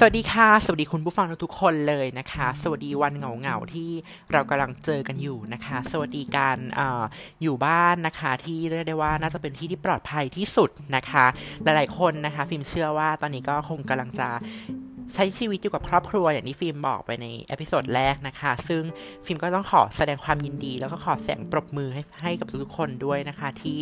สวัสดีค่ะ สวัสดีคุณผู้ฟังทุกคนเลยนะคะ สวัสดีวันเหงาเหงาๆที่เรากำลังเจอกันอยู่นะคะ สวัสดีการออยู่บ้านนะคะที่เรียกได้ว่าน่าจะเป็นที่ที่ปลอดภัยที่สุดนะคะ หลายๆคนนะคะ ฟิล์มเชื่อว่าตอนนี้ก็คงกำลังจะ ใช้ชีวิตอยู่กับครอบครัวอย่างที่ฟิล์มบอกไปใน episode แรกนะคะ ซึ่งฟิล์มก็ต้องขอแสดงความยินดี แล้วก็ขอแสงปรบมือให้ให้กับทุกๆคนด้วยนะคะ ที่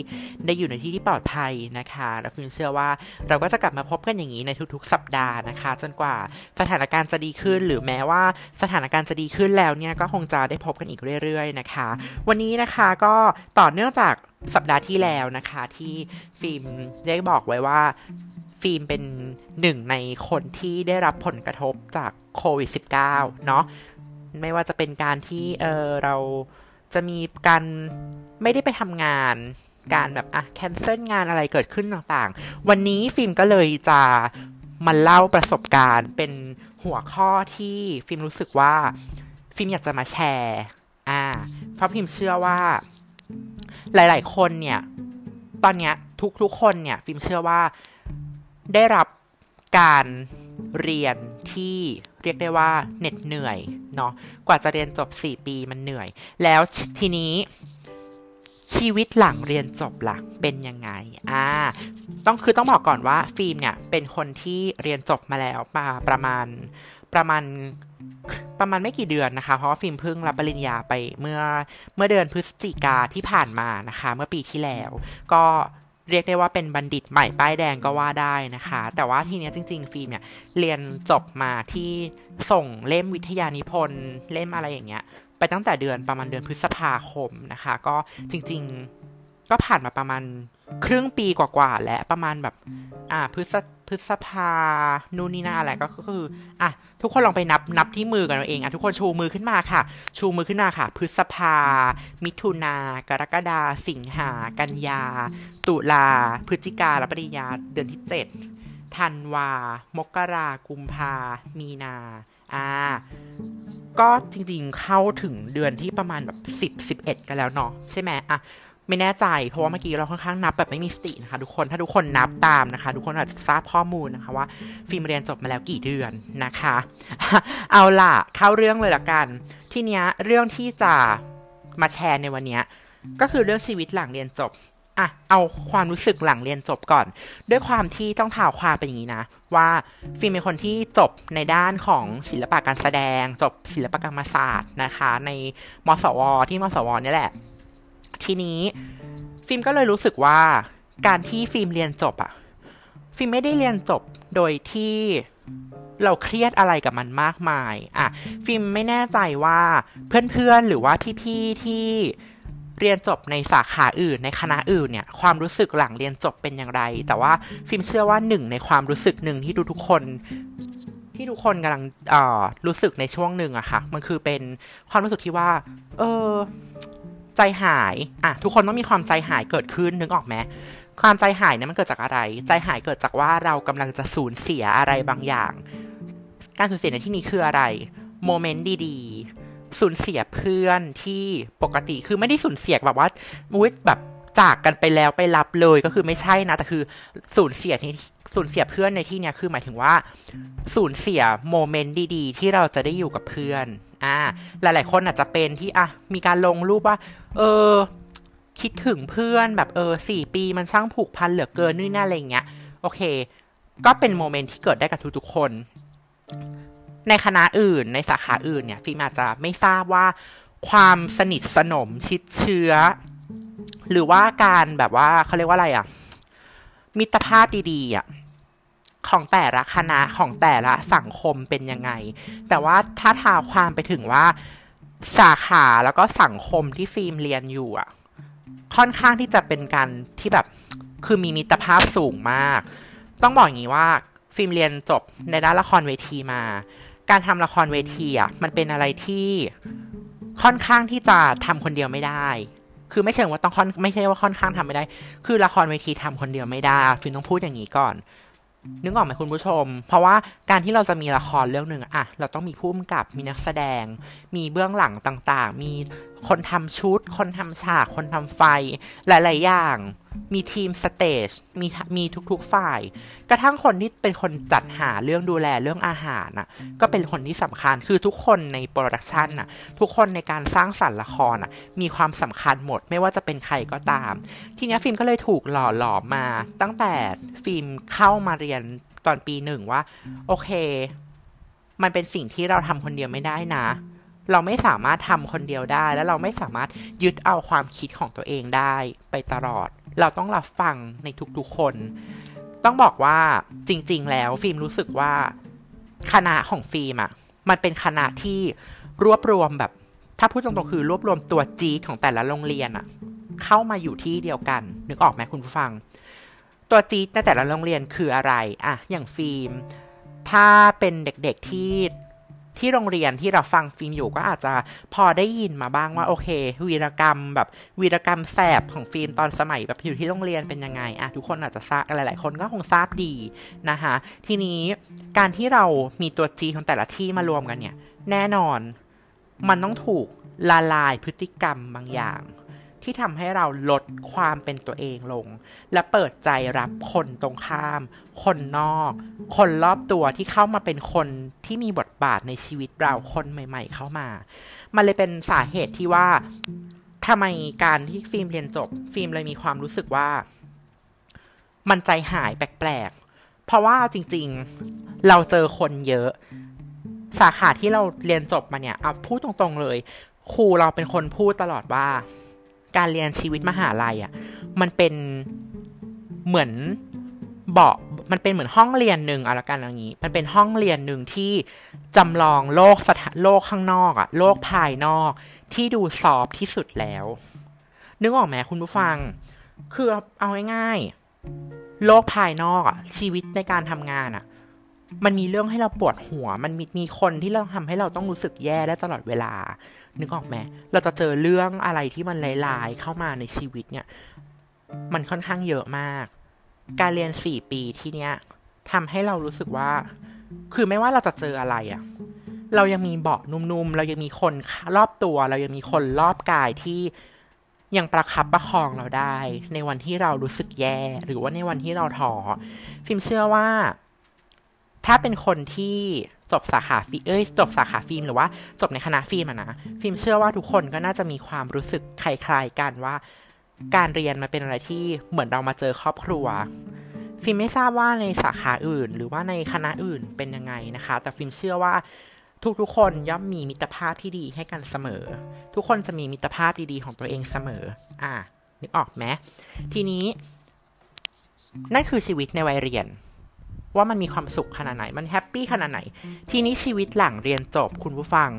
ได้อยู่ในที่ที่ปลอดภัยนะคะแล้วฟิล์มเชื่อว่าเราก็จะกลับมาพบกันอย่างนี้ในทุกๆ สัปดาห์นะคะ จนกว่าสถานการณ์จะดีขึ้น หรือแม้ว่าสถานการณ์จะดีขึ้นแล้วเนี่ยก็คงจะได้พบกันอีกเรื่อย ๆ นะคะ วันนี้นะคะก็ต่อเนื่องจากสัปดาห์ที่แล้วนะคะ ที่ฟิล์มได้บอกไว้ว่า ฟิล์มเป็นหนึ่งในคนที่ได้รับผลกระทบจากโควิด -19 เนาะไม่ว่าจะเป็นการที่เออเราจะมีการไม่ได้ไปทำงานการแบบอะแคนเซิลงานอะไรเกิดขึ้นต่างๆ วันนี้ฟิล์มก็เลยจะมาเล่าประสบการณ์เป็นหัวข้อที่ฟิล์มรู้สึกว่า ฟิล์มอยากจะมาแชร์ อ่าเพราะฟิล์มเชื่อว่า หลาย ๆ คนเนี่ย ตอนเนี้ยทุกๆคนเนี่ยฟิล์มเชื่อว่าได้รับการเรียนที่เรียกได้ว่าเหน็ดเหนื่อยเนาะกว่าจะเรียนจบ 4 ปีมันเหนื่อย แล้วทีนี้ชีวิตหลังเรียนจบล่ะเป็นยังไง อ่า ต้องคือต้องบอกก่อนว่าฟิล์มเนี่ยเป็นคนที่เรียนจบมาแล้วมาประมาณ ประมาณประมาณไม่กี่เดือนนะคะ เพราะว่าฟิล์มเพิ่งรับปริญญาไปเมื่อเมื่อเดือนพฤศจิกาที่ผ่านมานะคะ เมื่อปีที่แล้ว ก็เรียกได้ว่าเป็นบัณฑิตใหม่ป้ายแดงก็ว่าได้นะคะ แต่ว่าทีเนี้ยจริง ๆ ฟิล์มเนี่ยเรียนจบมาที่ส่งเล่มวิทยานิพนธ์เล่มอะไรอย่างเงี้ย ไปตั้งแต่เดือนประมาณเดือนพฤษภาคมนะคะ ก็จริง ๆก็ผ่านมาประมาณครึ่งปีกว่าๆและประมาณแบบ อ่าพฤษ พฤษภา นู่นนี่นั่นอะไรก็คือ อะ ทุกคนลองไปนับนับที่มือกันเอาเองอะทุกคนชูมือขึ้นมาค่ะ ชูมือขึ้นมาค่ะ พฤษภา มิถุนา กรกฎาสิงหา กันยา ตุลา พฤศจิกาและปริญญาเดือนที่เจ็ดธันวา มกรา กุมภา มีนาอ่า ก็จริงๆเข้าถึงเดือนที่ประมาณแบบสิบสิบเอ็ดกันแล้วเนาะใช่ไหมอะ ไม่แน่ใจเพราะว่าเมื่อกี้เราค่อนข้างนับแบบไม่มีสตินะคะ ทุกคนถ้าทุกคนนับตามนะคะ ทุกคนอาจจะทราบข้อมูลนะคะว่าฟิล์มเรียนจบมาแล้วกี่เดือนนะคะ เอาล่ะเข้าเรื่องเลยละกัน ทีเนี้ยเรื่องที่จะมาแชร์ในวันนี้ก็คือเรื่องชีวิตหลังเรียนจบอะเอาความรู้สึกหลังเรียนจบก่อน ด้วยความที่ต้องถ่าวความเป็นอย่างนี้นะ ว่าฟิล์มเป็นคนที่จบในด้านของศิลปะการแสดง จบศิลปกรรมศาสตร์นะคะ ในมสว ที่มสวนี่แหละ ทีนี้ฟิล์มก็เลยรู้สึกว่าการที่ฟิล์มเรียนจบอะฟิล์มไม่ได้เรียนจบโดยที่เราเครียดอะไรกับมันมากมายอะฟิล์มไม่แน่ใจว่าเพื่อนๆหรือว่าพี่ๆที่เรียนจบในสาขาอื่นในคณะอื่นเนี่ยความรู้สึกหลังเรียนจบเป็นอย่างไร แต่ว่าฟิล์มเชื่อว่าหนึ่งในความรู้สึกหนึ่งที่ทุกๆคนที่ทุกคนกำลังรู้สึกในช่วงหนึ่งอะค่ะ มันคือเป็นความรู้สึกที่ว่า เออ ใจหายอะทุกคนต้องมีความใจหายเกิดขึ้นนึกออกไหมความใจหายเนี่ยมันเกิดจากอะไร ใจหายเกิดจากว่าเรากำลังจะสูญเสียอะไรบางอย่าง การสูญเสียในที่นี้คืออะไรโมเมนต์ดีๆสูญเสียเพื่อนที่ปกติคือไม่ได้สูญเสียแบบว่ามุ้ยแบบ จากกันไปแล้วไปรับเลยก็คือไม่ใช่นะ แต่คือสูญเสียที่สูญเสียเพื่อนในที่เนี้ยคือหมายถึงว่า สูญเสียโมเมนต์ดีๆ ที่เราจะได้อยู่กับเพื่อน อ่า หลาย ๆ คนอาจจะเป็นที่อะมีการลงรูปว่า เออ คิดถึงเพื่อนแบบเออสี่ปีมันช่างผูกพันเหลือเกินนู่นนั่นอะไรเงี้ย โอเค ก็เป็นโมเมนต์ที่เกิดได้กับทุกๆคน ในคณะอื่นในสาขาอื่นเนี่ยฟิล์มอาจจะไม่ทราบว่าความสนิทสนมชิดเชื้อ หรือว่าการแบบว่าเขาเรียกว่าอะไรอะมิตรภาพดีๆอะของแต่ละคณะของแต่ละสังคมเป็นยังไง แต่ว่าถ้าทาความไปถึงว่าสาขาแล้วก็สังคมที่ฟิล์มเรียนอยู่อะ ค่อนข้างที่จะเป็นการที่แบบคือมีมิตรภาพสูงมาก ต้องบอกอย่างนี้ว่าฟิล์มเรียนจบในด้านละครเวทีมา การทำละครเวทีอะมันเป็นอะไรที่ค่อนข้างที่จะทำคนเดียวไม่ได้ คือไม่เชิงว่าต้องค่อนไม่ใช่ว่าค่อนข้างทำไม่ได้ คือละครเวทีทำคนเดียวไม่ได้ฟินต้องพูดอย่างนี้ก่อน นึกออกไหมคุณผู้ชม เพราะว่าการที่เราจะมีละครเรื่องหนึ่งอะเราต้องมีผู้กำกับมีนักแสดง มีเบื้องหลังต่างๆ มีคนทำชุด คนทำฉาก คนทำไฟหลายๆอย่าง มีทีม stage มีมีทุกๆฝ่าย กระทั่งคนที่เป็นคนจัดหาเรื่องดูแลเรื่องอาหารน่ะก็เป็นคนที่สำคัญคือทุกคนใน production น่ะทุกคนในการสร้างสรรค์ละครน่ะมีความสำคัญหมดไม่ว่าจะเป็นใครก็ตาม ทีนี้ฟิล์มก็เลยถูกหล่อหลอมมา ตั้งแต่ฟิล์มเข้ามาเรียนตอนปีหนึ่งว่า โอเค มันเป็นสิ่งที่เราทำคนเดียวไม่ได้นะเราไม่สามารถทำคนเดียวได้ แล้วเราไม่สามารถยึดเอาความคิดของตัวเองได้ไปตลอด เราต้องรับฟังในทุกๆคน ต้องบอกว่าจริง ๆ แล้วฟิล์มรู้สึกว่าคณะของฟิล์มอะมันเป็นคณะที่รวบรวมแบบ ถ้าพูดตรงๆคือรวบรวมตัวจีของแต่ละโรงเรียนอะเข้ามาอยู่ที่เดียวกัน นึกออกไหมคุณผู้ฟัง ตัวจีในแต่ละโรงเรียนคืออะไรอะอย่างฟิล์มถ้าเป็นเด็กๆที่ ที่โรงเรียนที่เราฟังฟิล์มอยู่ก็อาจจะพอได้ยินมาบ้างว่าโอเค วีรกรรมแบบวีรกรรมแสบของฟิล์มตอนสมัยแบบอยู่ที่โรงเรียนเป็นยังไงอะทุกคนอาจจะทราบหลาย ๆ คนก็คงทราบดีนะคะทีนี้การที่เรามีตัวจีของแต่ละที่มารวมกันเนี่ย แน่นอนมันต้องถูกละลายพฤติกรรมบางอย่าง ที่ทำให้เราลดความเป็นตัวเองลง และเปิดใจรับคนตรงข้าม คนนอก คนรอบตัวที่เข้ามาเป็นคนที่มีบทบาทในชีวิตเราคนใหม่ ๆ เข้ามา มันเลยเป็นสาเหตุที่ว่าทำไมการที่ฟิล์มเรียนจบ ฟิล์มเลยมีความรู้สึกว่า มันใจหายแปลกๆ เพราะว่าจริงๆเราเจอคนเยอะ สาขาที่เราเรียนจบมาเนี่ยเอาพูดตรงๆเลยครูเราเป็นคนพูดตลอดว่า การเรียนชีวิตมหาลัยอะ่ะมันเป็นเหมือนเบาะมันเป็นเหมือนห้องเรียนหนึ่งเอาละกันอย่างนี้ มันเป็นห้องเรียนหนึ่งที่จำลองโลกสถาโลกข้างนอกอะโลกภายนอกที่ดูซอฟที่สุดแล้ว นึกออกไหมคุณผู้ฟัง คือเอาง่ายๆ โลกภายนอกอะชีวิตในการทำงานอะมันมีเรื่องให้เราปวดหัว มันมีมีคนที่เราทำให้เราต้องรู้สึกแย่ได้ตลอดเวลา นึกออกไหมเราจะเจอเรื่องอะไรที่มันลายๆ เข้ามาในชีวิตเนี่ย มันค่อนข้างเยอะมาก การเรียนสี่ปีที่เนี้ยทำให้เรารู้สึกว่า คือไม่ว่าเราจะเจออะไรอะเรายังมีเบาะนุ่มๆ เรายังมีคนรอบตัว เรายังมีคนรอบกายที่ยังประคับประคองเราได้ ในวันที่เรารู้สึกแย่ หรือว่าในวันที่เราท้อฟิล์มเชื่อว่า ถ้าเป็นคนที่ จบสาขาฟิเอ้ยจบสาขาฟิล์มหรือว่าจบในคณะฟิล์มอะนะฟิล์มเชื่อว่าทุกคนก็น่าจะมีความรู้สึกคล้ายๆกันว่า การเรียนมันเป็นอะไรที่เหมือนเรามาเจอครอบครัว ฟิล์มไม่ทราบว่าในสาขาอื่น หรือว่าในคณะอื่นเป็นยังไงนะคะ แต่ฟิล์มเชื่อว่าทุกๆคนย่อมมีมิตรภาพที่ดีให้กันเสมอ ทุกคนจะมีมิตรภาพดีๆของตัวเองเสมอ อ่านึกออกไหมทีนี้นั่นคือชีวิตในวัยเรียน ว่ามันมีความสุขขนาดไหน มันแฮปปี้ขนาดไหน ทีนี้ชีวิตหลังเรียนจบคุณผู้ฟัง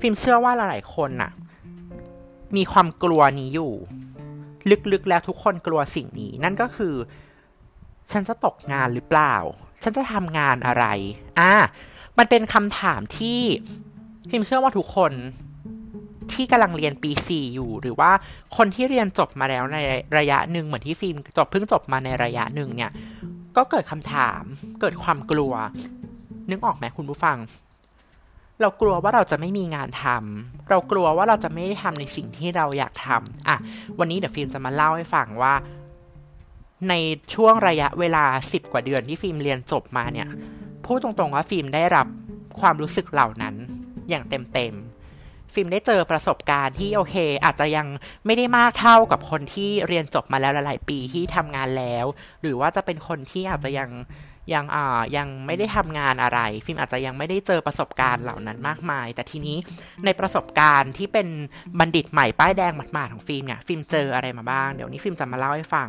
ฟิล์มเชื่อว่าหลายๆคนน่ะ มีความกลัวนี้อยู่ ลึกๆแล้วทุกคนกลัวสิ่งนี้ นั่นก็คือ ฉันจะตกงานหรือเปล่า ฉันจะทำงานอะไร อ่ามันเป็นคำถามที่พิมเชื่อว่าทุกคนที่กำลังเรียนปีสี่อยู่ หรือว่าคนที่เรียนจบมาแล้วในระยะหนึ่งเหมือนที่ฟิล์มจบเพิ่งจบมาในระยะหนึ่งเนี่ย ก็เกิดคำถาม เกิดความกลัว นึกออกไหมคุณผู้ฟัง เรากลัวว่าเราจะไม่มีงานทำเรากลัวว่าเราจะไม่ได้ทำในสิ่งที่เราอยากทำอะ วันนี้เดี๋ยวฟิล์มจะมาเล่าให้ฟังว่า ในช่วงระยะเวลาสิบกว่าเดือนที่ฟิล์มเรียนจบมาเนี่ยพูดตรงๆว่าฟิล์มได้รับความรู้สึกเหล่านั้นอย่างเต็มๆ ฟิล์มได้เจอประสบการณ์ที่โอเค อาจจะยังไม่ได้มากเท่ากับคนที่เรียนจบมาแล้วหลายๆปีที่ทำงานแล้ว หรือว่าจะเป็นคนที่อาจจะยังยังอ่ายังไม่ได้ทำงานอะไร ฟิล์มอาจจะยังไม่ได้เจอประสบการณ์เหล่านั้นมากมาย แต่ทีนี้ในประสบการณ์ที่เป็นบัณฑิตใหม่ป้ายแดงหมาดๆของฟิล์มเนี่ยฟิล์มเจออะไรมาบ้างเดี๋ยวนี้ฟิล์มจะมาเล่าให้ฟัง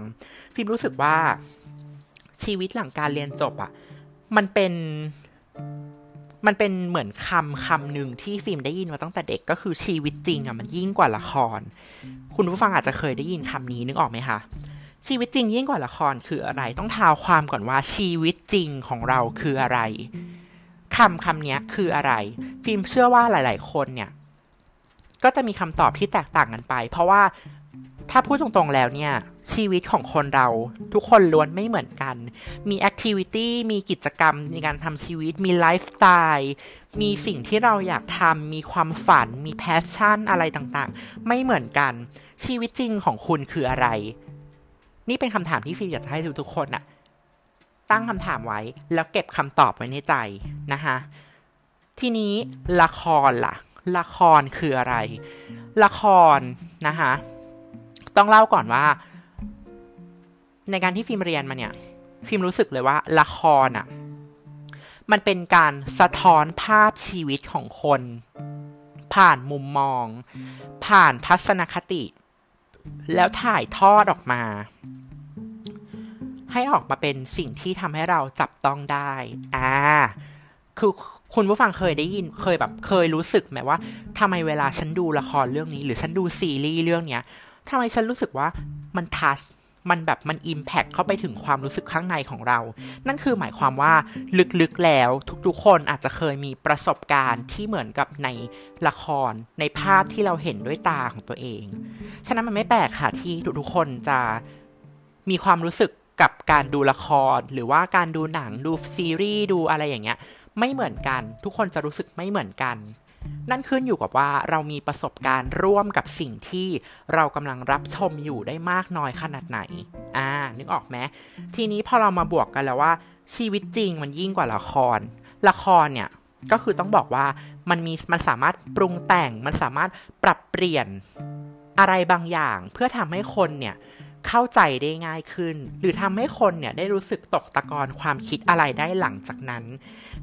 ฟิล์มรู้สึกว่าชีวิตหลังการเรียนจบอะ่ะมันเป็น มันเป็นเหมือนคำคำหนึ่งที่ฟิล์มได้ยินมาตั้งแต่เด็กก็คือชีวิตจริงอะ่ะมันยิ่งกว่าละคร คุณผู้ฟังอาจจะเคยได้ยินคำนี้นึกออกไหมคะชีวิตจริงยิ่งกว่าละครคืออะไรต้องท้าวความก่อนว่าชีวิตจริงของเราคืออะไรคำคำนี้คืออะไร ฟิล์มเชื่อว่าหลาย ๆ คนเนี่ย ก็จะมีคำตอบที่แตกต่างกันไป เพราะว่า ถ้าพูดตรงๆแล้วเนี่ย ชีวิตของคนเราทุกคนล้วนไม่เหมือนกัน มี activity มีกิจกรรมในการทำชีวิต มีไลฟ์สไตล์มีสิ่งที่เราอยากทำมีความฝัน มี passion อะไรต่างๆ ไม่เหมือนกัน ชีวิตจริงของคุณคืออะไร นี่เป็นคำถามที่ฟิล์มอยากจะให้ทุกๆคนอะตั้งคำถามไว้ แล้วเก็บคำตอบไว้ในใจนะคะทีนี้ละครล่ะ ละครคืออะไร ละครนะคะ ต้องเล่าก่อนว่า ในการที่ฟิล์มเรียนมาเนี่ย ฟิล์มรู้สึกเลยว่า ละครอะ มันเป็นการสะท้อนภาพชีวิตของคน ผ่านมุมมอง ผ่านทัศนคติ แล้วถ่ายทอดออกมา ให้ออกมาเป็นสิ่งที่ทำให้เราจับต้องได้อ่าคือคุณผู้ฟังเคยได้ยินเคยแบบเคยรู้สึกไหมว่าทำไมเวลาฉันดูละครเรื่องนี้ หรือฉันดูซีรีส์เรื่องเนี้ย ทำไมฉันรู้สึกว่ามันทัชมันแบบมันอิมแพคเข้าไปถึงความรู้สึกข้างในของเรา นั่นคือหมายความว่าลึกๆแล้วทุกๆคนอาจจะเคยมีประสบการณ์ที่เหมือนกับในละครในภาพที่เราเห็นด้วยตาของตัวเอง ฉะนั้นมันไม่แปลกค่ะที่ทุกๆคนจะมีความรู้สึกกับการดูละคร หรือว่าการดูหนังดูซีรีส์ดูอะไรอย่างเงี้ย ไม่เหมือนกัน ทุกคนจะรู้สึกไม่เหมือนกัน นั่นขึ้นอยู่กับว่าเรามีประสบการณ์ร่วมกับสิ่งที่เรากำลังรับชมอยู่ได้มากน้อยขนาดไหน อ่า นึกออกไหมทีนี้พอเรามาบวกกันแล้วว่า ชีวิตจริงมันยิ่งกว่าละคร ละครเนี่ยก็คือต้องบอกว่ามันมีมันสามารถปรุงแต่งมันสามารถปรับเปลี่ยนอะไรบางอย่าง เพื่อทำให้คนเนี่ย เข้าใจได้ง่ายขึ้น หรือทำให้คนเนี่ยได้รู้สึกตกตะกอนความคิดอะไรได้หลังจากนั้น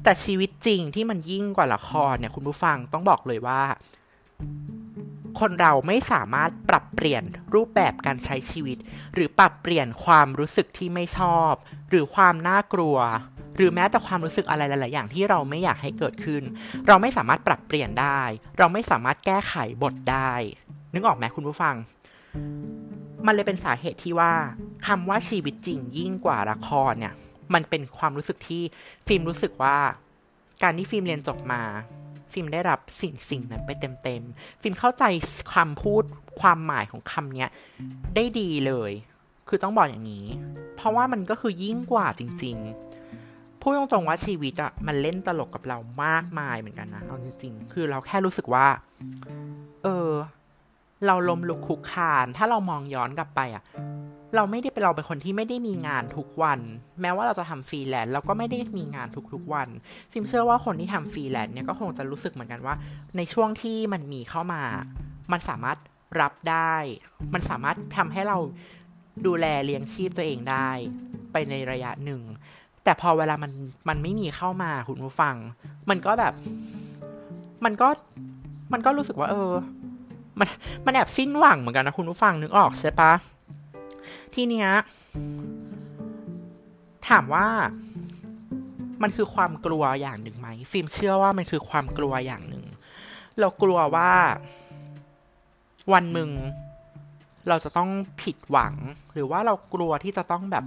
แต่ชีวิตจริงที่มันยิ่งกว่าละครเนี่ยคุณผู้ฟังต้องบอกเลยว่า คนเราไม่สามารถปรับเปลี่ยนรูปแบบการใช้ชีวิต หรือปรับเปลี่ยนความรู้สึกที่ไม่ชอบ หรือความน่ากลัว หรือแม้แต่ความรู้สึกอะไรหลาย ๆ อย่างที่เราไม่อยากให้เกิดขึ้น เราไม่สามารถปรับเปลี่ยนได้ เราไม่สามารถแก้ไขบทได้ นึกออกไหมคุณผู้ฟัง มันเลยเป็นสาเหตุที่ว่าคำว่าชีวิตจริงยิ่งกว่าละครเนี่ย มันเป็นความรู้สึกที่ฟิล์มรู้สึกว่า การที่ฟิล์มเรียนจบมาฟิล์มได้รับสิ่งสิ่งนั้นไปเต็มๆฟิล์มเข้าใจคำพูดความหมายของคำเนี้ยได้ดีเลย คือต้องบอกอย่างนี้ เพราะว่ามันก็คือยิ่งกว่าจริง ๆ พูดตรงๆว่าชีวิตอะมันเล่นตลกกับเรามากมายเหมือนกันนะเอาจริงๆ คือเราแค่รู้สึกว่า เออ เราล้มลุกคลุกคลาน ถ้าเรามองย้อนกลับไปอะ เราไม่ได้เป็นเราเป็นคนที่ไม่ได้มีงานทุกวัน แม้ว่าเราจะทำฟรีแลนซ์เราก็ไม่ได้มีงานทุกๆวัน ฟิล์มเชื่อว่าคนที่ทำฟรีแลนซ์เนี่ยก็คงจะรู้สึกเหมือนกันว่า ในช่วงที่มันมีเข้ามา มันสามารถรับได้ มันสามารถทำให้เราดูแลเลี้ยงชีพตัวเองได้ ไปในระยะหนึ่ง แต่พอเวลามันมันไม่มีเข้ามาคุณผู้ฟัง มันก็แบบ มันก็มันก็รู้สึกว่า เออ มันมันแอบสิ้นหวังเหมือนกันนะคุณผู้ฟังนึกออกใช่ปะทีเนี้ยถามว่ามันคือความกลัวอย่างหนึ่งไหม ฟิล์มเชื่อว่ามันคือความกลัวอย่างหนึ่ง เรากลัวว่า วันหนึ่งเราจะต้องผิดหวัง หรือว่าเรากลัวที่จะต้องแบบ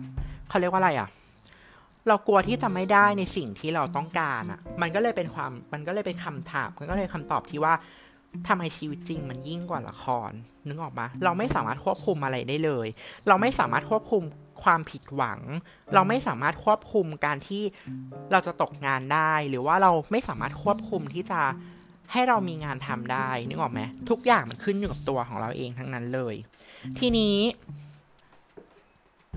เขาเรียกว่าอะไรอะ่ะ เรากลัวที่จะไม่ได้ในสิ่งที่เราต้องการอะ่ะ มันก็เลยเป็นความมันก็เลยเป็นคำถามมันก็เลยคำตอบที่ว่า ทำไมชีวิตจริงมันยิ่งกว่าละคร นึกออกปะเราไม่สามารถควบคุมอะไรได้เลย เราไม่สามารถควบคุมความผิดหวัง เราไม่สามารถควบคุมการที่เราจะตกงานได้ หรือว่าเราไม่สามารถควบคุมที่จะให้เรามีงานทำได้นึกออกไหมทุกอย่างมันขึ้นอยู่กับตัวของเราเองทั้งนั้นเลย ทีนี้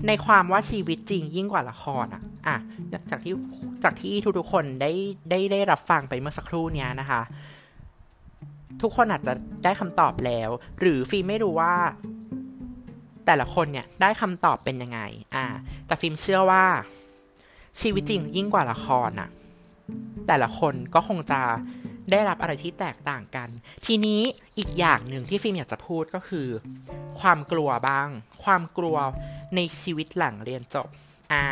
ในความว่าชีวิตจริงยิ่งกว่าละครอะ อะ จากที่จากที่ทุกๆคนได้ได้ได้รับฟังไปเมื่อสักครู่เนี้ยนะคะ ทุกคนอาจจะได้คำตอบแล้ว หรือฟิล์มไม่รู้ว่า แต่ละคนเนี่ยได้คำตอบเป็นยังไง อ่า แต่ฟิล์มเชื่อว่า ชีวิตจริงยิ่งกว่าละครน่ะ แต่ละคนก็คงจะได้รับอะไรที่แตกต่างกัน ทีนี้อีกอย่างหนึ่งที่ฟิล์มอยากจะพูดก็คือ ความกลัวบ้าง ความกลัวในชีวิตหลังเรียนจบ อ่า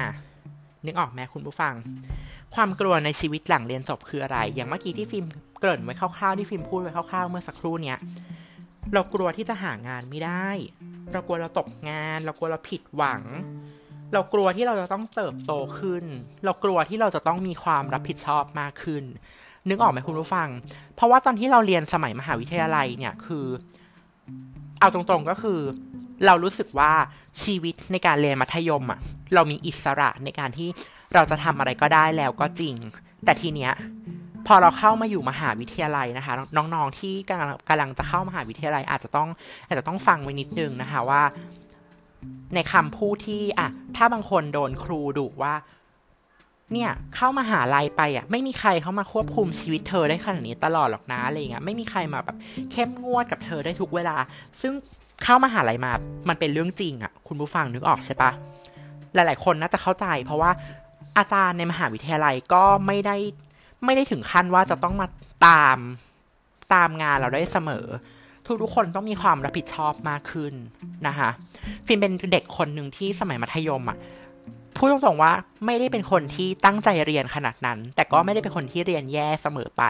นึกออกไหมคุณผู้ฟัง ความกลัวในชีวิตหลังเรียนจบคืออะไร อย่างเมื่อกี้ที่ฟิล์ม กริ่นไว้คร่าวๆที่ฟิล์มพูดไว้คร่าวๆเมื่อสักครู่เนี้ยเรากลัวที่จะหางานไม่ได้ เรากลัวเราตกงาน เรากลัวเราผิดหวัง เรากลัวที่เราจะต้องเติบโตขึ้น เรากลัวที่เราจะต้องมีความรับผิดชอบมากขึ้น นึกออกไหมคุณผู้ฟัง เพราะว่าตอนที่เราเรียนสมัยมหาวิทยาลัยเนี่ยคือ เอาตรงๆก็คือ เรารู้สึกว่าชีวิตในการเรียนมัธยมอะเรามีอิสระในการที่เราจะทำอะไรก็ได้แล้วก็จริง แต่ทีเนี้ย พอเราเข้ามาอยู่มหาวิทยาลัยนะคะ น้องๆที่กำลังกำลังจะเข้ามหาวิทยาลัย อาจจะต้องอาจจะต้องฟังไว้นิดนึงนะคะว่า ในคำพูดที่อะถ้าบางคนโดนครูดุว่า เนี่ยเข้ามาหาลัยไปอะไม่มีใครเข้ามาควบคุมชีวิตเธอได้ขนาดนี้ตลอดหรอกนะอะไรเงี้ยไม่มีใครมาแบบเข้มงวดกับเธอได้ทุกเวลา ซึ่งเข้ามาหาลัยมา มันเป็นเรื่องจริงอะคุณผู้ฟังนึกออกใช่ปะหลาย ๆ คนน่าจะเข้าใจ เพราะว่าอาจารย์ในมหาวิทยาลัยก็ไม่ได้ ไม่ได้ถึงขั้นว่าจะต้องมาตามตามงานเราได้เสมอ ทุกทุกคนต้องมีความรับผิดชอบมากขึ้นนะคะฟิล์มเป็นเด็กคนหนึ่งที่สมัยมัธยมอะพูดตรงๆว่าไม่ได้เป็นคนที่ตั้งใจเรียนขนาดนั้น แต่ก็ไม่ได้เป็นคนที่เรียนแย่เสมอไป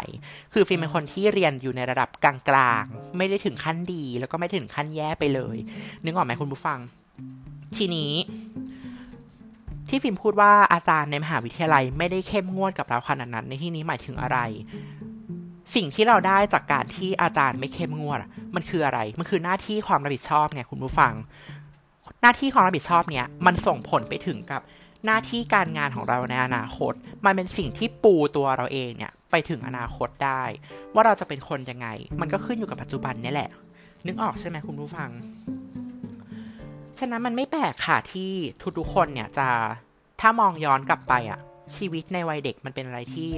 คือฟิล์มเป็นคนที่เรียนอยู่ในระดับกลางๆ ไม่ได้ถึงขั้นดี แล้วก็ไม่ถึงขั้นแย่ไปเลย นึกออกไหมคุณผู้ฟัง ทีนี้ ที่ฟิล์มพูดว่าอาจารย์ในมหาวิทยาลัยไม่ได้เข้มงวดกับเราขนาดนั้นในที่นี้หมายถึงอะไร สิ่งที่เราได้จากการที่อาจารย์ไม่เข้มงวด มันคืออะไร มันคือหน้าที่ความรับผิดชอบไงคุณผู้ฟัง หน้าที่ความรับผิดชอบเนี้ยมันส่งผลไปถึงกับหน้าที่การงานของเราในอนาคต มันเป็นสิ่งที่ปูตัวเราเองเนี่ยไปถึงอนาคตได้ ว่าเราจะเป็นคนยังไง มันก็ขึ้นอยู่กับปัจจุบันนี่แหละ นึกออกใช่ไหมคุณผู้ฟัง ฉะนั้นมันไม่แปลกค่ะที่ทุกๆคนเนี่ยจะถ้ามองย้อนกลับไปอะชีวิตในวัยเด็กมันเป็นอะไรที่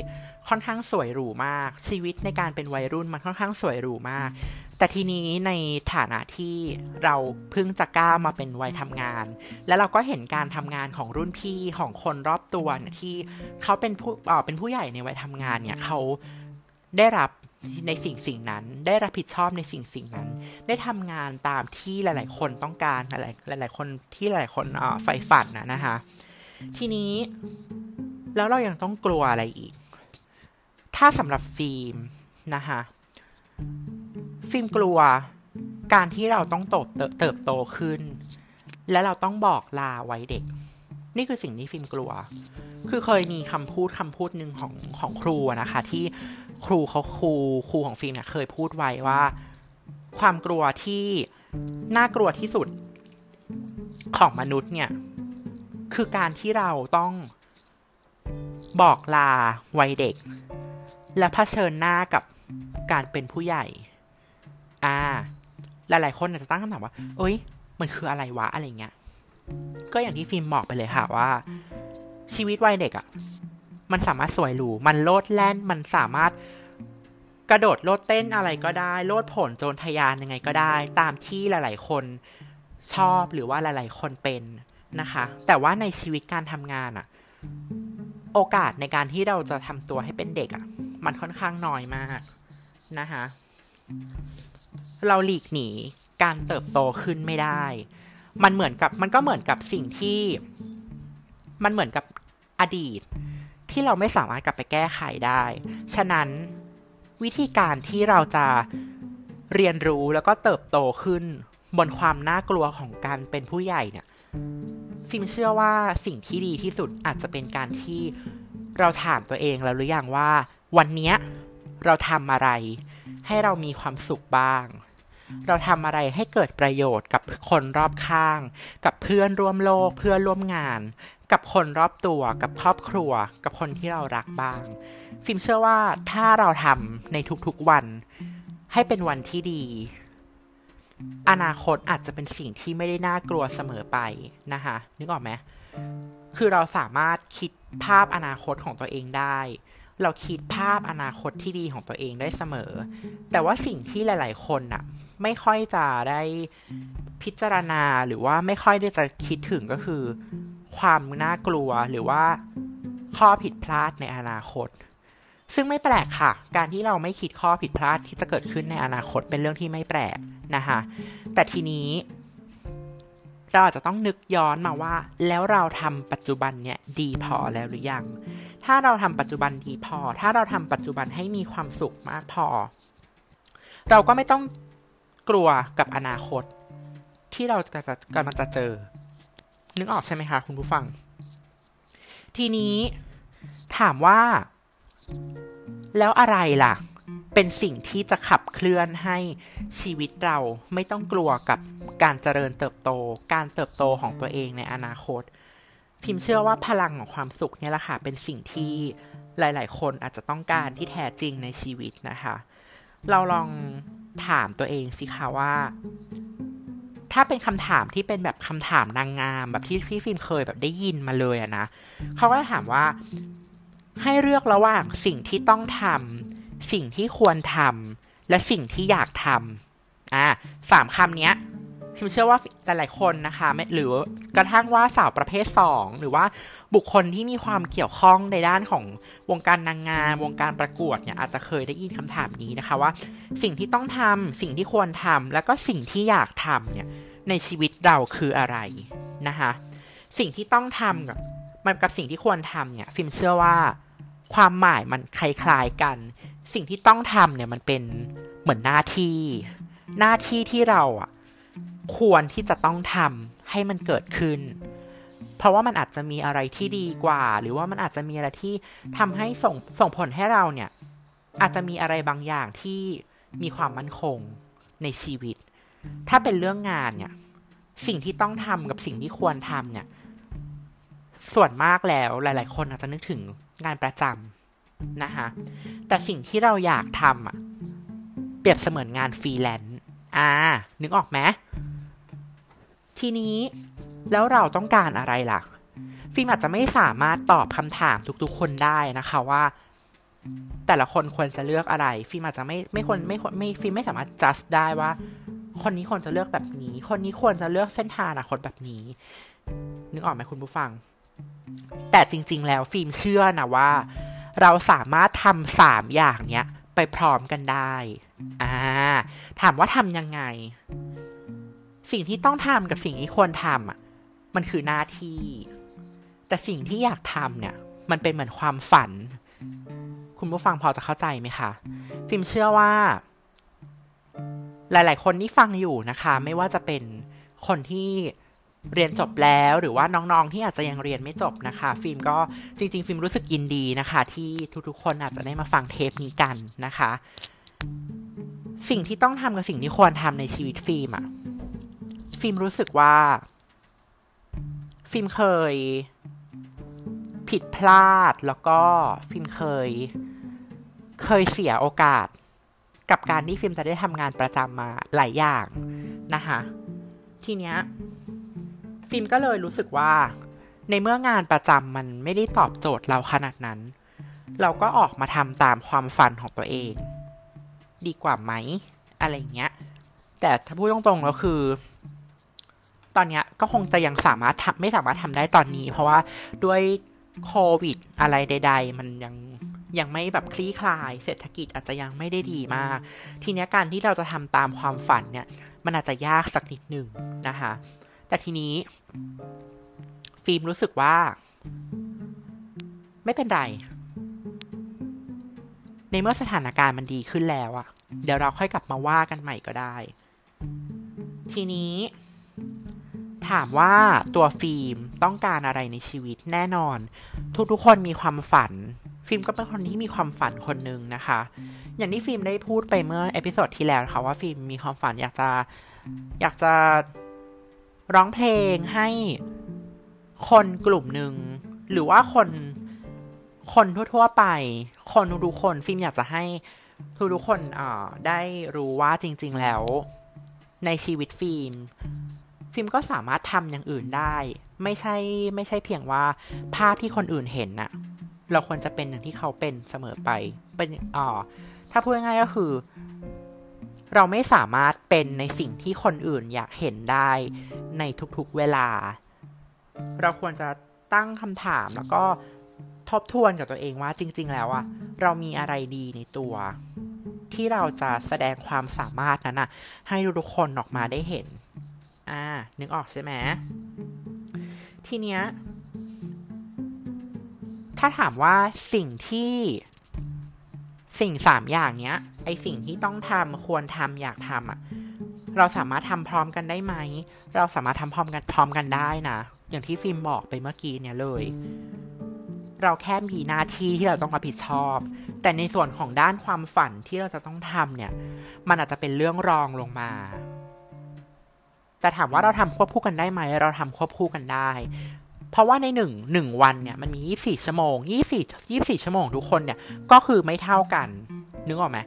ค่อนข้างสวยหรูมาก ชีวิตในการเป็นวัยรุ่นมันค่อนข้างสวยหรูมาก แต่ทีนี้ในฐานะที่เราเพิ่งจะก้าวมาเป็นวัยทำงาน แล้วเราก็เห็นการทำงานของรุ่นพี่ของคนรอบตัวที่เขาเป็นผู้เป็นผู้ใหญ่ในวัยทำงานเนี่ยเขาได้รับ ในสิ่งสิ่งนั้น ได้รับผิดชอบในสิ่งสิ่งนั้น ได้ทำงานตามที่หลาย ๆ คนต้องการหหลายๆหลายๆคนที่หลายๆคนเออใฝ่ฝันนะนะคะ ทีนี้แล้วเรายังต้องกลัวอะไรอีก ถ้าสำหรับฟิล์มนะคะฟิล์มกลัวการที่เราต้องโตเติบเติบโตขึ้น และเราต้องบอกลาวัยเด็ก นี่คือสิ่งที่ฟิล์มกลัว คือเคยมีคำพูดคำพูดหนึ่งของของครูนะคะ ที่ ครูเขาครูครูของฟิล์มเนี่ยเคยพูดไว้ว่า ความกลัวที่น่ากลัวที่สุดของมนุษย์เนี่ย คือการที่เราต้องบอกลาวัยเด็ก และเผชิญหน้ากับการเป็นผู้ใหญ่ อ่า หลายๆคนอาจจะตั้งคำถามว่า เอ้ย มันคืออะไรวะ อะไรเงี้ย ก็อย่างที่ฟิล์มบอกไปเลยค่ะว่า ชีวิตวัยเด็กอะ่ะ มันสามารถสวยหรู มันโลดแล่น มันสามารถกระโดดโลดเต้นอะไรก็ได้ โลดผลโจรทยานยังไงก็ได้ ตามที่หลาย ๆ คนชอบหรือว่าหลาย ๆ คนเป็นนะคะ แต่ว่าในชีวิตการทำงานอะ่ะโอกาสในการที่เราจะทำตัวให้เป็นเด็กอะมันค่อนข้างน้อยมากนะคะเราหลีกหนีการเติบโตขึ้นไม่ได้ มันเหมือนกับมันก็เหมือนกับสิ่งที่ มันเหมือนกับอดีต ที่เราไม่สามารถกลับไปแก้ไขได้ ฉะนั้นวิธีการที่เราจะเรียนรู้แล้วก็เติบโตขึ้นบนความน่ากลัวของการเป็นผู้ใหญ่เนี่ยฟิล์มเชื่อว่าสิ่งที่ดีที่สุดอาจจะเป็นการที่เราถามตัวเองแล้วหรือยังว่า วันนี้เราทำอะไร ให้เรามีความสุขบ้าง เราทำอะไรให้เกิดประโยชน์กับคนรอบข้าง กับเพื่อนร่วมโลกเพื่อนร่วมงาน กับคนรอบตัวกับครอบครัว กับคนที่เรารักบ้าง ฟิล์มเชื่อว่าถ้าเราทำในทุกๆวัน ให้เป็นวันที่ดี อนาคตอาจจะเป็นสิ่งที่ไม่ได้น่ากลัวเสมอไปนะคะนึกออกไหมคือเราสามารถคิดภาพอนาคตของตัวเองได้ เราคิดภาพอนาคตที่ดีของตัวเองได้เสมอ แต่ว่าสิ่งที่หลาย ๆ คนน่ะ ไม่ค่อยจะได้พิจารณาหรือว่าไม่ค่อยได้จะคิดถึงก็คือ ความน่ากลัวหรือว่าข้อผิดพลาดในอนาคต ซึ่งไม่แปลกค่ะ การที่เราไม่คิดข้อผิดพลาดที่จะเกิดขึ้นในอนาคตเป็นเรื่องที่ไม่แปลกนะคะแต่ทีนี้เราอาจจะต้องนึกย้อนมาว่า แล้วเราทำปัจจุบันเนี่ยดีพอแล้วหรือยัง ถ้าเราทำปัจจุบันดีพอ ถ้าเราทำปัจจุบันให้มีความสุขมากพอ เราก็ไม่ต้องกลัวกับอนาคต ที่เราจะกำลังจะเจอ นึกออกใช่ไหมคะคุณผู้ฟัง ทีนี้ถามว่า แล้วอะไรล่ะ เป็นสิ่งที่จะขับเคลื่อนให้ชีวิตเราไม่ต้องกลัวกับการเจริญเติบโต การเติบโตของตัวเองในอนาคต พิมเชื่อว่าพลังของความสุขเนี่ยแหละค่ะเป็นสิ่งที่หลาย ๆ คนอาจจะต้องการที่แท้จริงในชีวิตนะคะ เราลองถามตัวเองสิคะว่า ถ้าเป็นคำถามที่เป็นแบบคำถามนางงามแบบที่พี่ฟิล์มเคยแบบได้ยินมาเลยอะนะเขาก็จะถามว่าให้เลือกระหว่างสิ่งที่ต้องทำสิ่งที่ควรทำและสิ่งที่อยากทำอ่าสามคำนี้พิมเชื่อว่าหลาย ๆ คนนะคะหรือกระทั่งว่าสาวประเภทสองหรือว่าบุคคลที่มีความเกี่ยวข้องในด้านของวงการนางงาม วงการประกวดเนี่ยอาจจะเคยได้ยินคำถามนี้นะคะว่า สิ่งที่ต้องทำสิ่งที่ควรทำแล้วก็สิ่งที่อยากทำเนี่ย ในชีวิตเราคืออะไรนะคะสิ่งที่ต้องทำกับมันกับสิ่งที่ควรทำเนี่ยฟิล์มเชื่อว่าความหมายมันคล้ายๆกัน สิ่งที่ต้องทำเนี่ยมันเป็นเหมือนหน้าที่ หน้าที่ที่เราอะควรที่จะต้องทำให้มันเกิดขึ้น เพราะว่ามันอาจจะมีอะไรที่ดีกว่า หรือว่ามันอาจจะมีอะไรที่ทำให้ส่งส่งผลให้เราเนี่ยอาจจะมีอะไรบางอย่างที่มีความมั่นคงในชีวิต ถ้าเป็นเรื่องงานเนี่ย สิ่งที่ต้องทำกับสิ่งที่ควรทำเนี่ย ส่วนมากแล้วหลาย ๆ คนอาจจะนึกถึงงานประจำนะคะแต่สิ่งที่เราอยากทำอะเปรียบเสมือนงานฟรีแลนซ์อ่า นึกออกไหมทีนี้แล้วเราต้องการอะไรล่ะ ฟิล์มอาจจะไม่สามารถตอบคำถามทุกๆคนได้นะคะว่า แต่ละคนควรจะเลือกอะไร ฟิล์มอาจจะไม่ไม่ควรไม่ไม่ฟิล์มไม่สามารถ judge ได้ว่า คนนี้ควรจะเลือกแบบนี้ คนนี้ควรจะเลือกเส้นทางอนาคตแบบนี้ นึกออกไหมคุณผู้ฟัง แต่จริง ๆ แล้วฟิล์มเชื่อนะว่า เราสามารถทำสามอย่างเนี้ยไปพร้อมกันได้ อ่า ถามว่าทำยังไง สิ่งที่ต้องทำกับสิ่งที่ควรทำอะ มันคือหน้าที่ แต่สิ่งที่อยากทำเนี่ย มันเป็นเหมือนความฝัน คุณผู้ฟังพอจะเข้าใจไหมคะ ฟิล์มเชื่อว่า หลาย ๆ คนที่ฟังอยู่นะคะ ไม่ว่าจะเป็นคนที่เรียนจบแล้วหรือว่าน้องๆที่อาจจะยังเรียนไม่จบนะคะ ฟิล์มก็จริง ๆ ฟิล์มรู้สึกยินดีนะคะ ที่ทุกๆ คนอาจจะได้มาฟังเทปนี้กันนะคะ สิ่งที่ต้องทำกับสิ่งที่ควรทำในชีวิตฟิล์มอะฟิล์มรู้สึกว่า ฟิล์มเคย ผิดพลาดแล้วก็ฟิล์มเคย เคยเสียโอกาส กับการที่ฟิล์มจะได้ทำงานประจำมาหลายอย่างนะคะทีเนี้ยฟิล์มก็เลยรู้สึกว่า ในเมื่องานประจำมันไม่ได้ตอบโจทย์เราขนาดนั้น เราก็ออกมาทำตามความฝันของตัวเอง ดีกว่าไหม อะไรเงี้ย แต่ถ้าพูดตรงๆแล้วคือ ตอนนี้ก็คงจะยังสามารถทำไม่สามารถทำได้ตอนนี้ เพราะว่าด้วยโควิดอะไรใด ๆ มันยัง ยังไม่แบบคลี่คลาย เศรษฐกิจอาจจะยังไม่ได้ดีมาก ทีนี้การที่เราจะทำตามความฝันเนี่ยมันอาจจะยากสักนิดหนึ่งนะคะ แต่ทีนี้ ฟิล์มรู้สึกว่า ไม่เป็นไร ในเมื่อสถานการณ์มันดีขึ้นแล้วอะเดี๋ยวเราค่อยกลับมาว่ากันใหม่ก็ได้ ทีนี้ ถามว่าตัวฟิล์มต้องการอะไรในชีวิตแน่นอน ทุกๆคนมีความฝัน ฟิล์มก็เป็นคนที่มีความฝันคนหนึ่งนะคะ อย่างที่ฟิล์มได้พูดไปเมื่อ episode ที่แล้วค่ะว่าฟิล์มมีความฝันอยากจะอยากจะร้องเพลงให้คนกลุ่มหนึ่ง หรือว่าคนคนทั่วๆไป คนทุกคนฟิล์มอยากจะให้ทุกๆคนอ่าได้รู้ว่าจริง ๆ แล้ว ในชีวิตฟิล์มฟิล์มก็สามารถทำอย่างอื่นได้ ไม่ใช่ไม่ใช่เพียงว่าภาพที่คนอื่นเห็นน่ะ เราควรจะเป็นอย่างที่เขาเป็นเสมอไป เป็นอ่าถ้าพูดง่ายๆก็คือ เราไม่สามารถเป็นในสิ่งที่คนอื่นอยากเห็นได้ในทุกๆเวลา เราควรจะตั้งคำถามแล้วก็ทบทวนกับตัวเองว่าจริง ๆ แล้วอะเรามีอะไรดีในตัว ที่เราจะแสดงความสามารถนั้นอะให้ทุกคนออกมาได้เห็น อ่า นึกออกใช่ไหมทีเนี้ย ถ้าถามว่าสิ่งที่สิ่งสามอย่างเนี้ย ไอสิ่งที่ต้องทำควรทำอยากทำอะ เราสามารถทำพร้อมกันได้ไหม เราสามารถทำพร้อมกันพร้อมกันได้นะ อย่างที่ฟิล์มบอกไปเมื่อกี้เนี่ยเลย เราแค่มีหน้าที่ที่เราต้องรับผิดชอบ แต่ในส่วนของด้านความฝันที่เราจะต้องทำเนี่ย มันอาจจะเป็นเรื่องรองลงมาแต่ถามว่าเราทำควบคู่กันได้ไหม เราทำควบคู่กันได้ เพราะว่าในหนึ่งหนึ่งวันเนี่ยมันมียี่สี่ชั่วโมงยี่สี่ยี่สี่ชั่วโมงทุกคนเนี่ยก็คือไม่เท่ากัน นึกออกไหม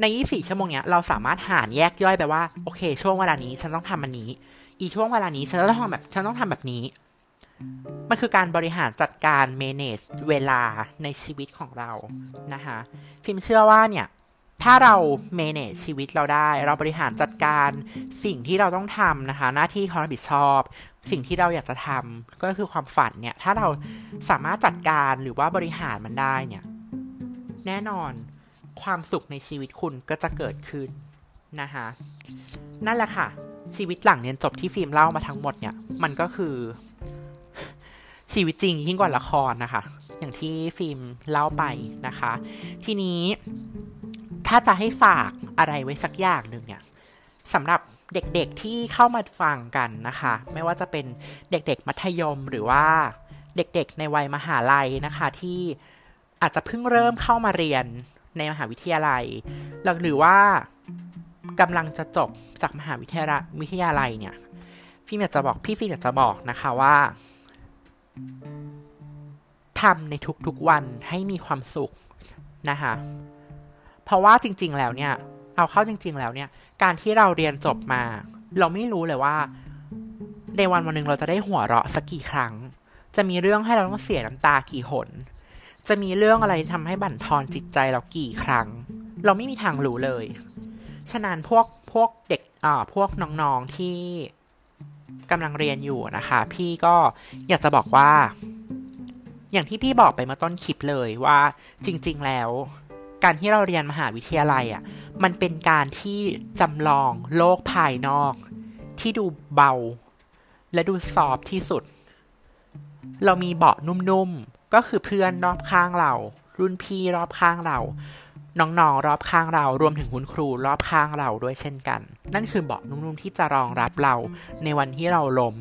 ในยี่สี่ชั่วโมงเนี้ยเราสามารถหารแยกย่อยไปว่า โอเค ช่วงเวลานี้ฉันต้องทำอันนี้ อีช่วงเวลานี้ฉันต้องทำแบบฉันต้องทำแบบนี้ มันคือการบริหารจัดการ manage เวลาในชีวิตของเรานะคะพิมเชื่อว่าเนี่ยถ้าเรา manage ชีวิตเราได้ เราบริหารจัดการสิ่งที่เราต้องทำนะคะ หน้าที่ความรับผิดชอบ สิ่งที่เราอยากจะทำก็คือความฝันเนี่ย ถ้าเราสามารถจัดการหรือว่าบริหารมันได้เนี่ย แน่นอนความสุขในชีวิตคุณก็จะเกิดขึ้นนะคะนั่นแหละค่ะ ชีวิตหลังเรียนจบที่ฟิล์มเล่ามาทั้งหมดเนี่ย มันก็คือ ชีวิตจริงยิ่งกว่าละครนะคะ อย่างที่ฟิล์มเล่าไปนะคะ ทีนี้ถ้าจะให้ฝากอะไรไว้สักอย่างหนึ่งเนี่ยสำหรับ เด็กๆที่เข้ามาฟังกันนะคะ ไม่ว่าจะเป็นเด็กๆมัธยมหรือว่าเด็กๆในวัยมหาลัยนะคะที่อาจจะเพิ่งเริ่มเข้ามาเรียนในมหาวิทยาลัย หรือว่ากำลังจะจบจากมหาวิทยาลัยวิทยาลัยเนี่ยฟิล์มอยากจะบอกพี่ฟิล์มอยากจะบอกนะคะว่าทำในทุกๆวันให้มีความสุขนะคะเพราะว่าจริง ๆ แล้วเนี่ย เอาเข้าจริง ๆ แล้วเนี่ย การที่เราเรียนจบมา เราไม่รู้เลยว่า ในวันวันหนึ่งเราจะได้หัวเราะสักกี่ครั้ง จะมีเรื่องให้เราต้องเสียน้ำตากี่หน จะมีเรื่องอะไรทำให้บั่นทอนจิตใจเรากี่ครั้ง เราไม่มีทางรู้เลย ฉะนั้นพวกพวกเด็กอ่าพวกน้องๆที่กำลังเรียนอยู่นะคะ พี่ก็อยากจะบอกว่า อย่างที่พี่บอกไปเมื่อต้นคลิปเลยว่าจริง ๆ แล้ว การที่เราเรียนมหาวิทยาลัยอะ่ะมันเป็นการที่จำลองโลกภายนอก ที่ดูเบา และดูซอฟที่สุด เรามีเบาะนุ่มๆ ก็คือเพื่อนรอบข้างเรา รุ่นพี่รอบข้างเรา น้องๆรอบข้างเรา รวมถึงคุณครูรอบข้างเราด้วยเช่นกัน นั่นคือเบาะนุ่มๆที่จะรองรับเราในวันที่เราล้ม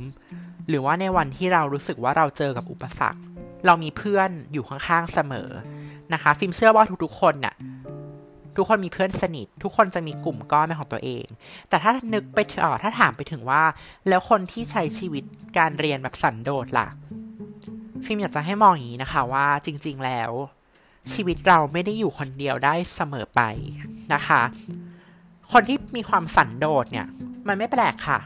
หรือว่าในวันที่เรารู้สึกว่าเราเจอกับอุปสรรค เรามีเพื่อนอยู่ข้างๆเสมอ นะคะฟิล์มเชื่อว่าทุกๆคนน่ะทุกคนมีเพื่อนสนิท ทุกคนจะมีกลุ่มก้อนเป็นของตัวเอง แต่ถ้านึกไปเออถ้าถามไปถึงว่า แล้วคนที่ใช้ชีวิตการเรียนแบบสันโดษล่ะ ฟิล์มอยากจะให้มองอย่างนี้นะคะว่าจริง ๆแล้ว ชีวิตเราไม่ได้อยู่คนเดียวได้เสมอไปนะคะ คนที่มีความสันโดษเนี่ย มันไม่แปลกค่ะ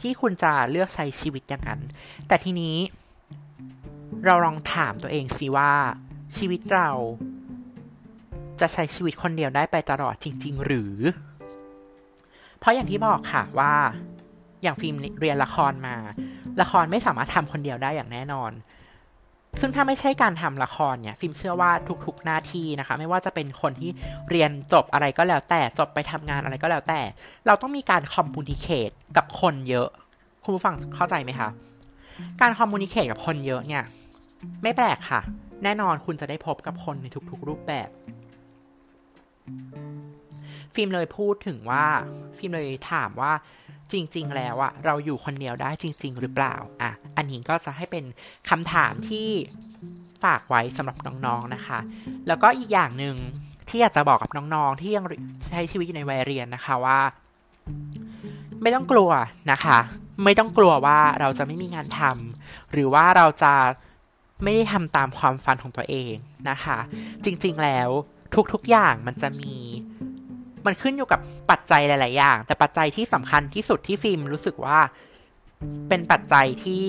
ที่คุณจะเลือกใช้ชีวิตอย่างนั้น แต่ทีนี้ เราลองถามตัวเองสิว่า ชีวิตเราจะใช้ชีวิตคนเดียวได้ไปตลอดจริง ๆ หรือ เพราะอย่างที่บอกค่ะว่าอย่างฟิล์มเรียนละครมา ละครไม่สามารถทำคนเดียวได้อย่างแน่นอน ซึ่งถ้าไม่ใช่การทำละครเนี่ยฟิล์มเชื่อว่าทุกๆหน้าที่นะคะ ไม่ว่าจะเป็นคนที่เรียนจบอะไรก็แล้วแต่จบไปทำงานอะไรก็แล้วแต่ เราต้องมีการคอมมูนิเคตกับคนเยอะ คุณผู้ฟังเข้าใจไหมคะ การคอมมูนิเคตกับคนเยอะเนี่ย ไม่แปลกค่ะ แน่นอนคุณจะได้พบกับคนในทุกๆรูปแบบ ฟิล์มเลยพูดถึงว่า ฟิล์มเลยถามว่าจริง ๆ แล้วอะเราอยู่คนเดียวได้จริง ๆ หรือเปล่าอะอันนี้ก็จะให้เป็นคำถามที่ฝากไว้สำหรับน้องๆนะคะ แล้วก็อีกอย่างหนึ่งที่อยากจะบอกกับน้องๆ ที่ยังใช้ชีวิตอยู่ในวัยเรียนนะคะว่า ไม่ต้องกลัวนะคะ ไม่ต้องกลัวว่าเราจะไม่มีงานทำหรือว่าเราจะ ไม่ได้ทำตามความฝันของตัวเองนะคะ จริงๆแล้วทุกๆอย่างมันจะมี มันขึ้นอยู่กับปัจจัยหลาย ๆ อย่าง แต่ปัจจัยที่สำคัญที่สุดที่ฟิล์มรู้สึกว่า เป็นปัจจัยที่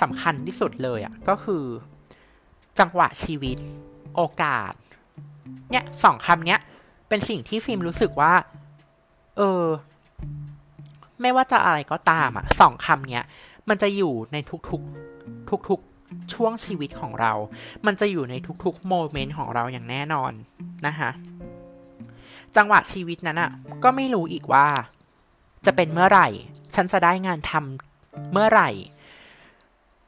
สำคัญที่สุดเลยอะ่ะก็คือ จังหวะชีวิต โอกาส เนี่ยสองคำเนี้ย เป็นสิ่งที่ฟิล์มรู้สึกว่า เออ ไม่ว่าจะอะไรก็ตามอะ่ะสองคำเนี้ย มันจะอยู่ในทุกๆ ทุกๆช่วงชีวิตของเรา มันจะอยู่ในทุกๆโมเมนต์ของเราอย่างแน่นอนนะคะจังหวะชีวิตนั้นอะก็ไม่รู้อีกว่า จะเป็นเมื่อไหร่ ฉันจะได้งานทำเมื่อไหร่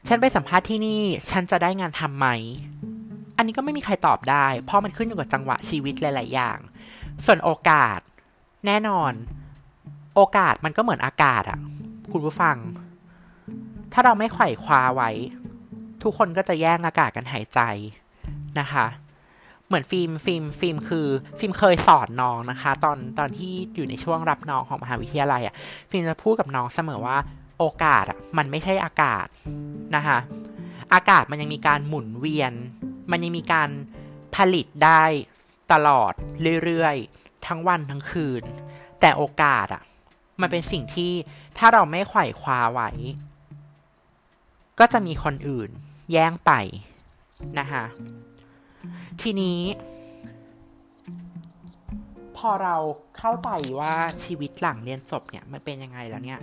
ฉันไปสัมภาษณ์ที่นี่ ฉันจะได้งานทำไหม อันนี้ก็ไม่มีใครตอบได้ เพราะมันขึ้นอยู่กับจังหวะชีวิตหลาย ๆ อย่าง ส่วนโอกาส แน่นอน โอกาสมันก็เหมือนอากาศอะคุณผู้ฟัง ถ้าเราไม่ไขว่คว้าไว้ ทุกคนก็จะแย่งอากาศกันหายใจนะคะ เหมือนฟิล์มฟิล์มฟิล์มคือฟิล์มเคยสอนน้องนะคะ ตอนตอนที่อยู่ในช่วงรับน้องของมหาวิทยาลัยอะ่ะฟิล์มจะพูดกับน้องเสมอว่าโอกาสอะมันไม่ใช่อากาศนะคะอากาศมันยังมีการหมุนเวียน มันยังมีการผลิตได้ตลอดเรื่อยๆ ทั้งวันทั้งคืน แต่โอกาสอะ มันเป็นสิ่งที่ถ้าเราไม่ไขว่คว้าไว้ ก็จะมีคนอื่นแย่งไปนะคะทีนี้ พอเราเข้าใจว่าชีวิตหลังเรียนจบเนี่ยมันเป็นยังไงแล้วเนี่ย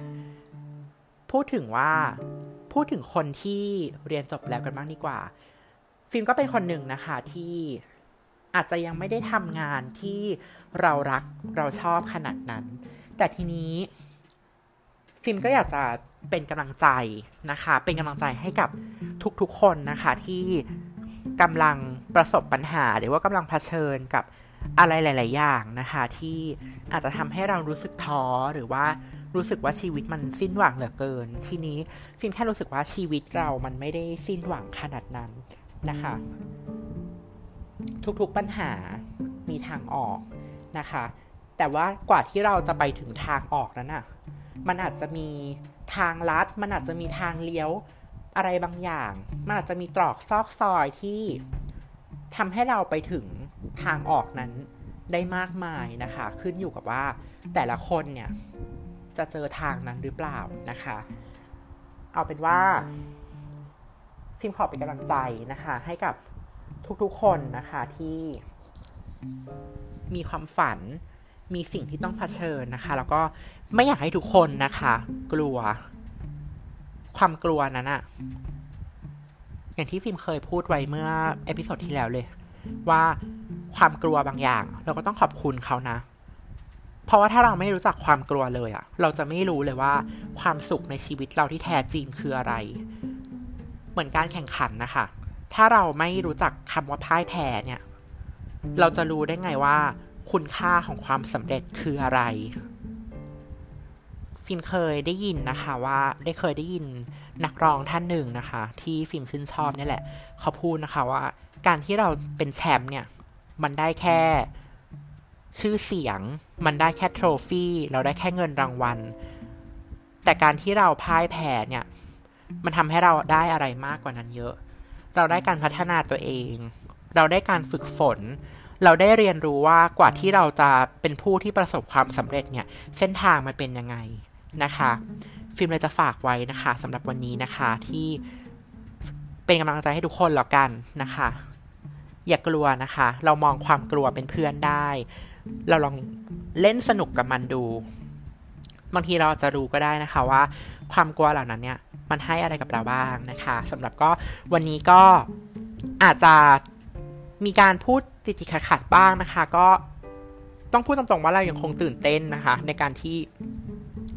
พูดถึงว่าพูดถึงคนที่เรียนจบแล้วกันบ้างดีกว่า ฟิล์มก็เป็นคนหนึ่งนะคะที่อาจจะยังไม่ได้ทำงานที่เรารักเราชอบขนาดนั้น แต่ทีนี้ ฟิล์มก็อยากจะ เป็นกำลังใจนะคะ เป็นกำลังใจให้กับทุกๆคนนะคะที่กำลังประสบปัญหา หรือว่ากำลังเผชิญกับอะไรหลาย ๆ อย่างนะคะ ที่อาจจะทำให้เรารู้สึกท้อหรือว่ารู้สึกว่าชีวิตมันสิ้นหวังเหลือเกิน ทีนี้ฟิล์มแค่รู้สึกว่าชีวิตเรามันไม่ได้สิ้นหวังขนาดนั้นนะคะ ทุกๆปัญหามีทางออกนะคะ แต่ว่ากว่าที่เราจะไปถึงทางออกนั้นน่ะมันอาจจะมี ทางลัด มันอาจจะมีทางเลี้ยวอะไรบางอย่าง มันอาจจะมีตรอกซอกซอยที่ทำให้เราไปถึงทางออกนั้นได้มากมายนะคะ ขึ้นอยู่กับว่าแต่ละคนเนี่ย จะเจอทางนั้นหรือเปล่านะคะ เอาเป็นว่าฟิล์มขอเป็นกำลังใจนะคะ ให้กับทุกๆคนนะคะที่มีความฝัน มีสิ่งที่ต้องเผชิญนะคะ แล้วก็ไม่อยากให้ทุกคนนะคะ กลัว ความกลัวนั้นอะอย่างที่ฟิล์มเคยพูดไว้เมื่อ episode ที่แล้วเลย ว่าความกลัวบางอย่าง เราก็ต้องขอบคุณเขานะ เพราะว่าถ้าเราไม่รู้จักความกลัวเลยอะเราจะไม่รู้เลยว่า ความสุขในชีวิตเราที่แท้จริงคืออะไร เหมือนการแข่งขันนะคะ ถ้าเราไม่รู้จักคำว่าพ่ายแพ้เนี่ย เราจะรู้ได้ไงว่า คุณค่าของความสำเร็จคืออะไร ฟิล์มเคยได้ยินนะคะว่าได้เคยได้ยินนักร้องท่านหนึ่งนะคะ ที่ฟิล์มชื่นชอบนี่แหละ เขาพูดนะคะว่า การที่เราเป็นแชมป์เนี่ย มันได้แค่ชื่อเสียง มันได้แค่โทรฟี่เราได้แค่เงินรางวัล แต่การที่เราพ่ายแพ้เนี่ยมันทำให้เราได้อะไรมากกว่านั้นเยอะ เราได้การพัฒนาตัวเอง เราได้การฝึกฝน เราได้เรียนรู้ว่ากว่าที่เราจะเป็นผู้ที่ประสบความสำเร็จเนี่ย เส้นทางมันเป็นยังไงนะคะ ฟิล์มเลยจะฝากไว้นะคะสำหรับวันนี้นะคะที่เป็นกำลังใจให้ทุกคนแล้วกันนะคะ อย่ากลัวนะคะ เรามองความกลัวเป็นเพื่อนได้ เราลองเล่นสนุกกับมันดู บางทีเราจะรู้ก็ได้นะคะว่า ความกลัวเหล่านั้นเนี่ย มันให้อะไรกับเราบ้างนะคะสำหรับก็วันนี้ก็อาจจะ มีการพูดติดติขัดๆบ้างนะคะ ก็ต้องพูดตรงๆว่าเรายังคงตื่นเต้นนะคะ ในการที่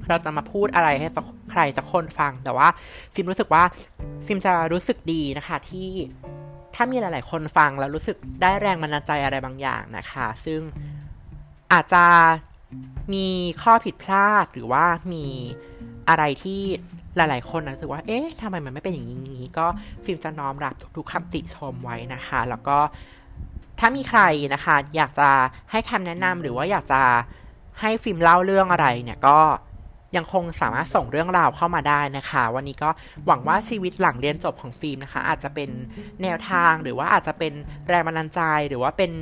เราจะมาพูดอะไรให้ใครสักคนฟัง แต่ว่าฟิล์มรู้สึกว่าฟิล์มจะรู้สึกดีนะคะที่ถ้ามีหลาย ๆ คนฟังแล้วรู้สึกได้แรงบันดาลใจอะไรบางอย่างนะคะ ซึ่งอาจจะมีข้อผิดพลาดหรือว่ามีอะไรที่หลาย ๆ คนรู้สึกว่า เอ๊ะทำไมมันไม่เป็นอย่างนี้ ก็ฟิล์มจะน้อมรับทุกๆคำติชมไว้นะคะ แล้วก็ ถ้ามีใครนะคะ อยากจะให้คำแนะนำหรือว่าอยากจะให้ฟิล์มเล่าเรื่องอะไรเนี่ยก็ยังคงสามารถส่งเรื่องราวเข้ามาได้นะคะ วันนี้ก็หวังว่าชีวิตหลังเรียนจบของฟิล์มนะคะ อาจจะเป็นแนวทางหรือว่าอาจจะเป็นแรงบันดาลใจหรือว่าเป็น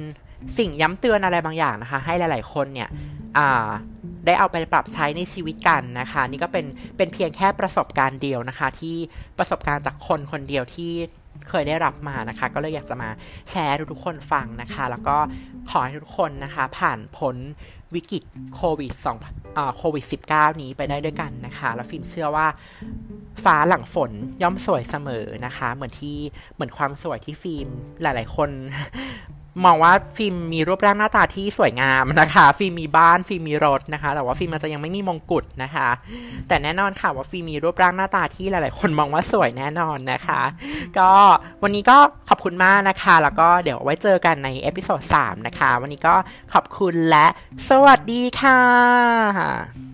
สิ่งย้ำเตือนอะไรบางอย่างนะคะ ให้หลาย ๆ คนเนี่ยได้เอาไปปรับใช้ในชีวิตกันนะคะ นี่ก็เป็นเป็นเพียงแค่ประสบการณ์เดียวนะคะ ที่ประสบการณ์จากคนคนเดียวที่ เคยได้รับมานะคะ ก็เลยอยากจะมาแชร์ทุกๆคนฟังนะคะ แล้วก็ขอให้ทุกคนนะคะ ผ่านพ้นวิกฤตโควิด2โควิด -19 นี้ไปได้ด้วยกันนะคะ แล้วฟิล์มเชื่อว่าฟ้าหลังฝนย่อมสวยเสมอนะคะ เหมือนที่เหมือนความสวยที่ฟิล์มหลาย ๆ คน มองว่าฟิล์มมีรูปร่างหน้าตาที่สวยงามนะคะ ฟิล์มมีบ้านฟิล์มมีรถนะคะ แต่ว่าฟิล์มมันจะยังไม่มีมงกุฎนะคะ แต่แน่นอนค่ะว่าฟิล์มมีรูปร่างหน้าตาที่หลาย ๆ คนมองว่าสวยแน่นอนนะคะ ก็วันนี้ก็ขอบคุณมากนะคะ แล้วก็เดี๋ยวไว้เจอกันใน episode 3นะคะ วันนี้ก็ขอบคุณและสวัสดีค่ะ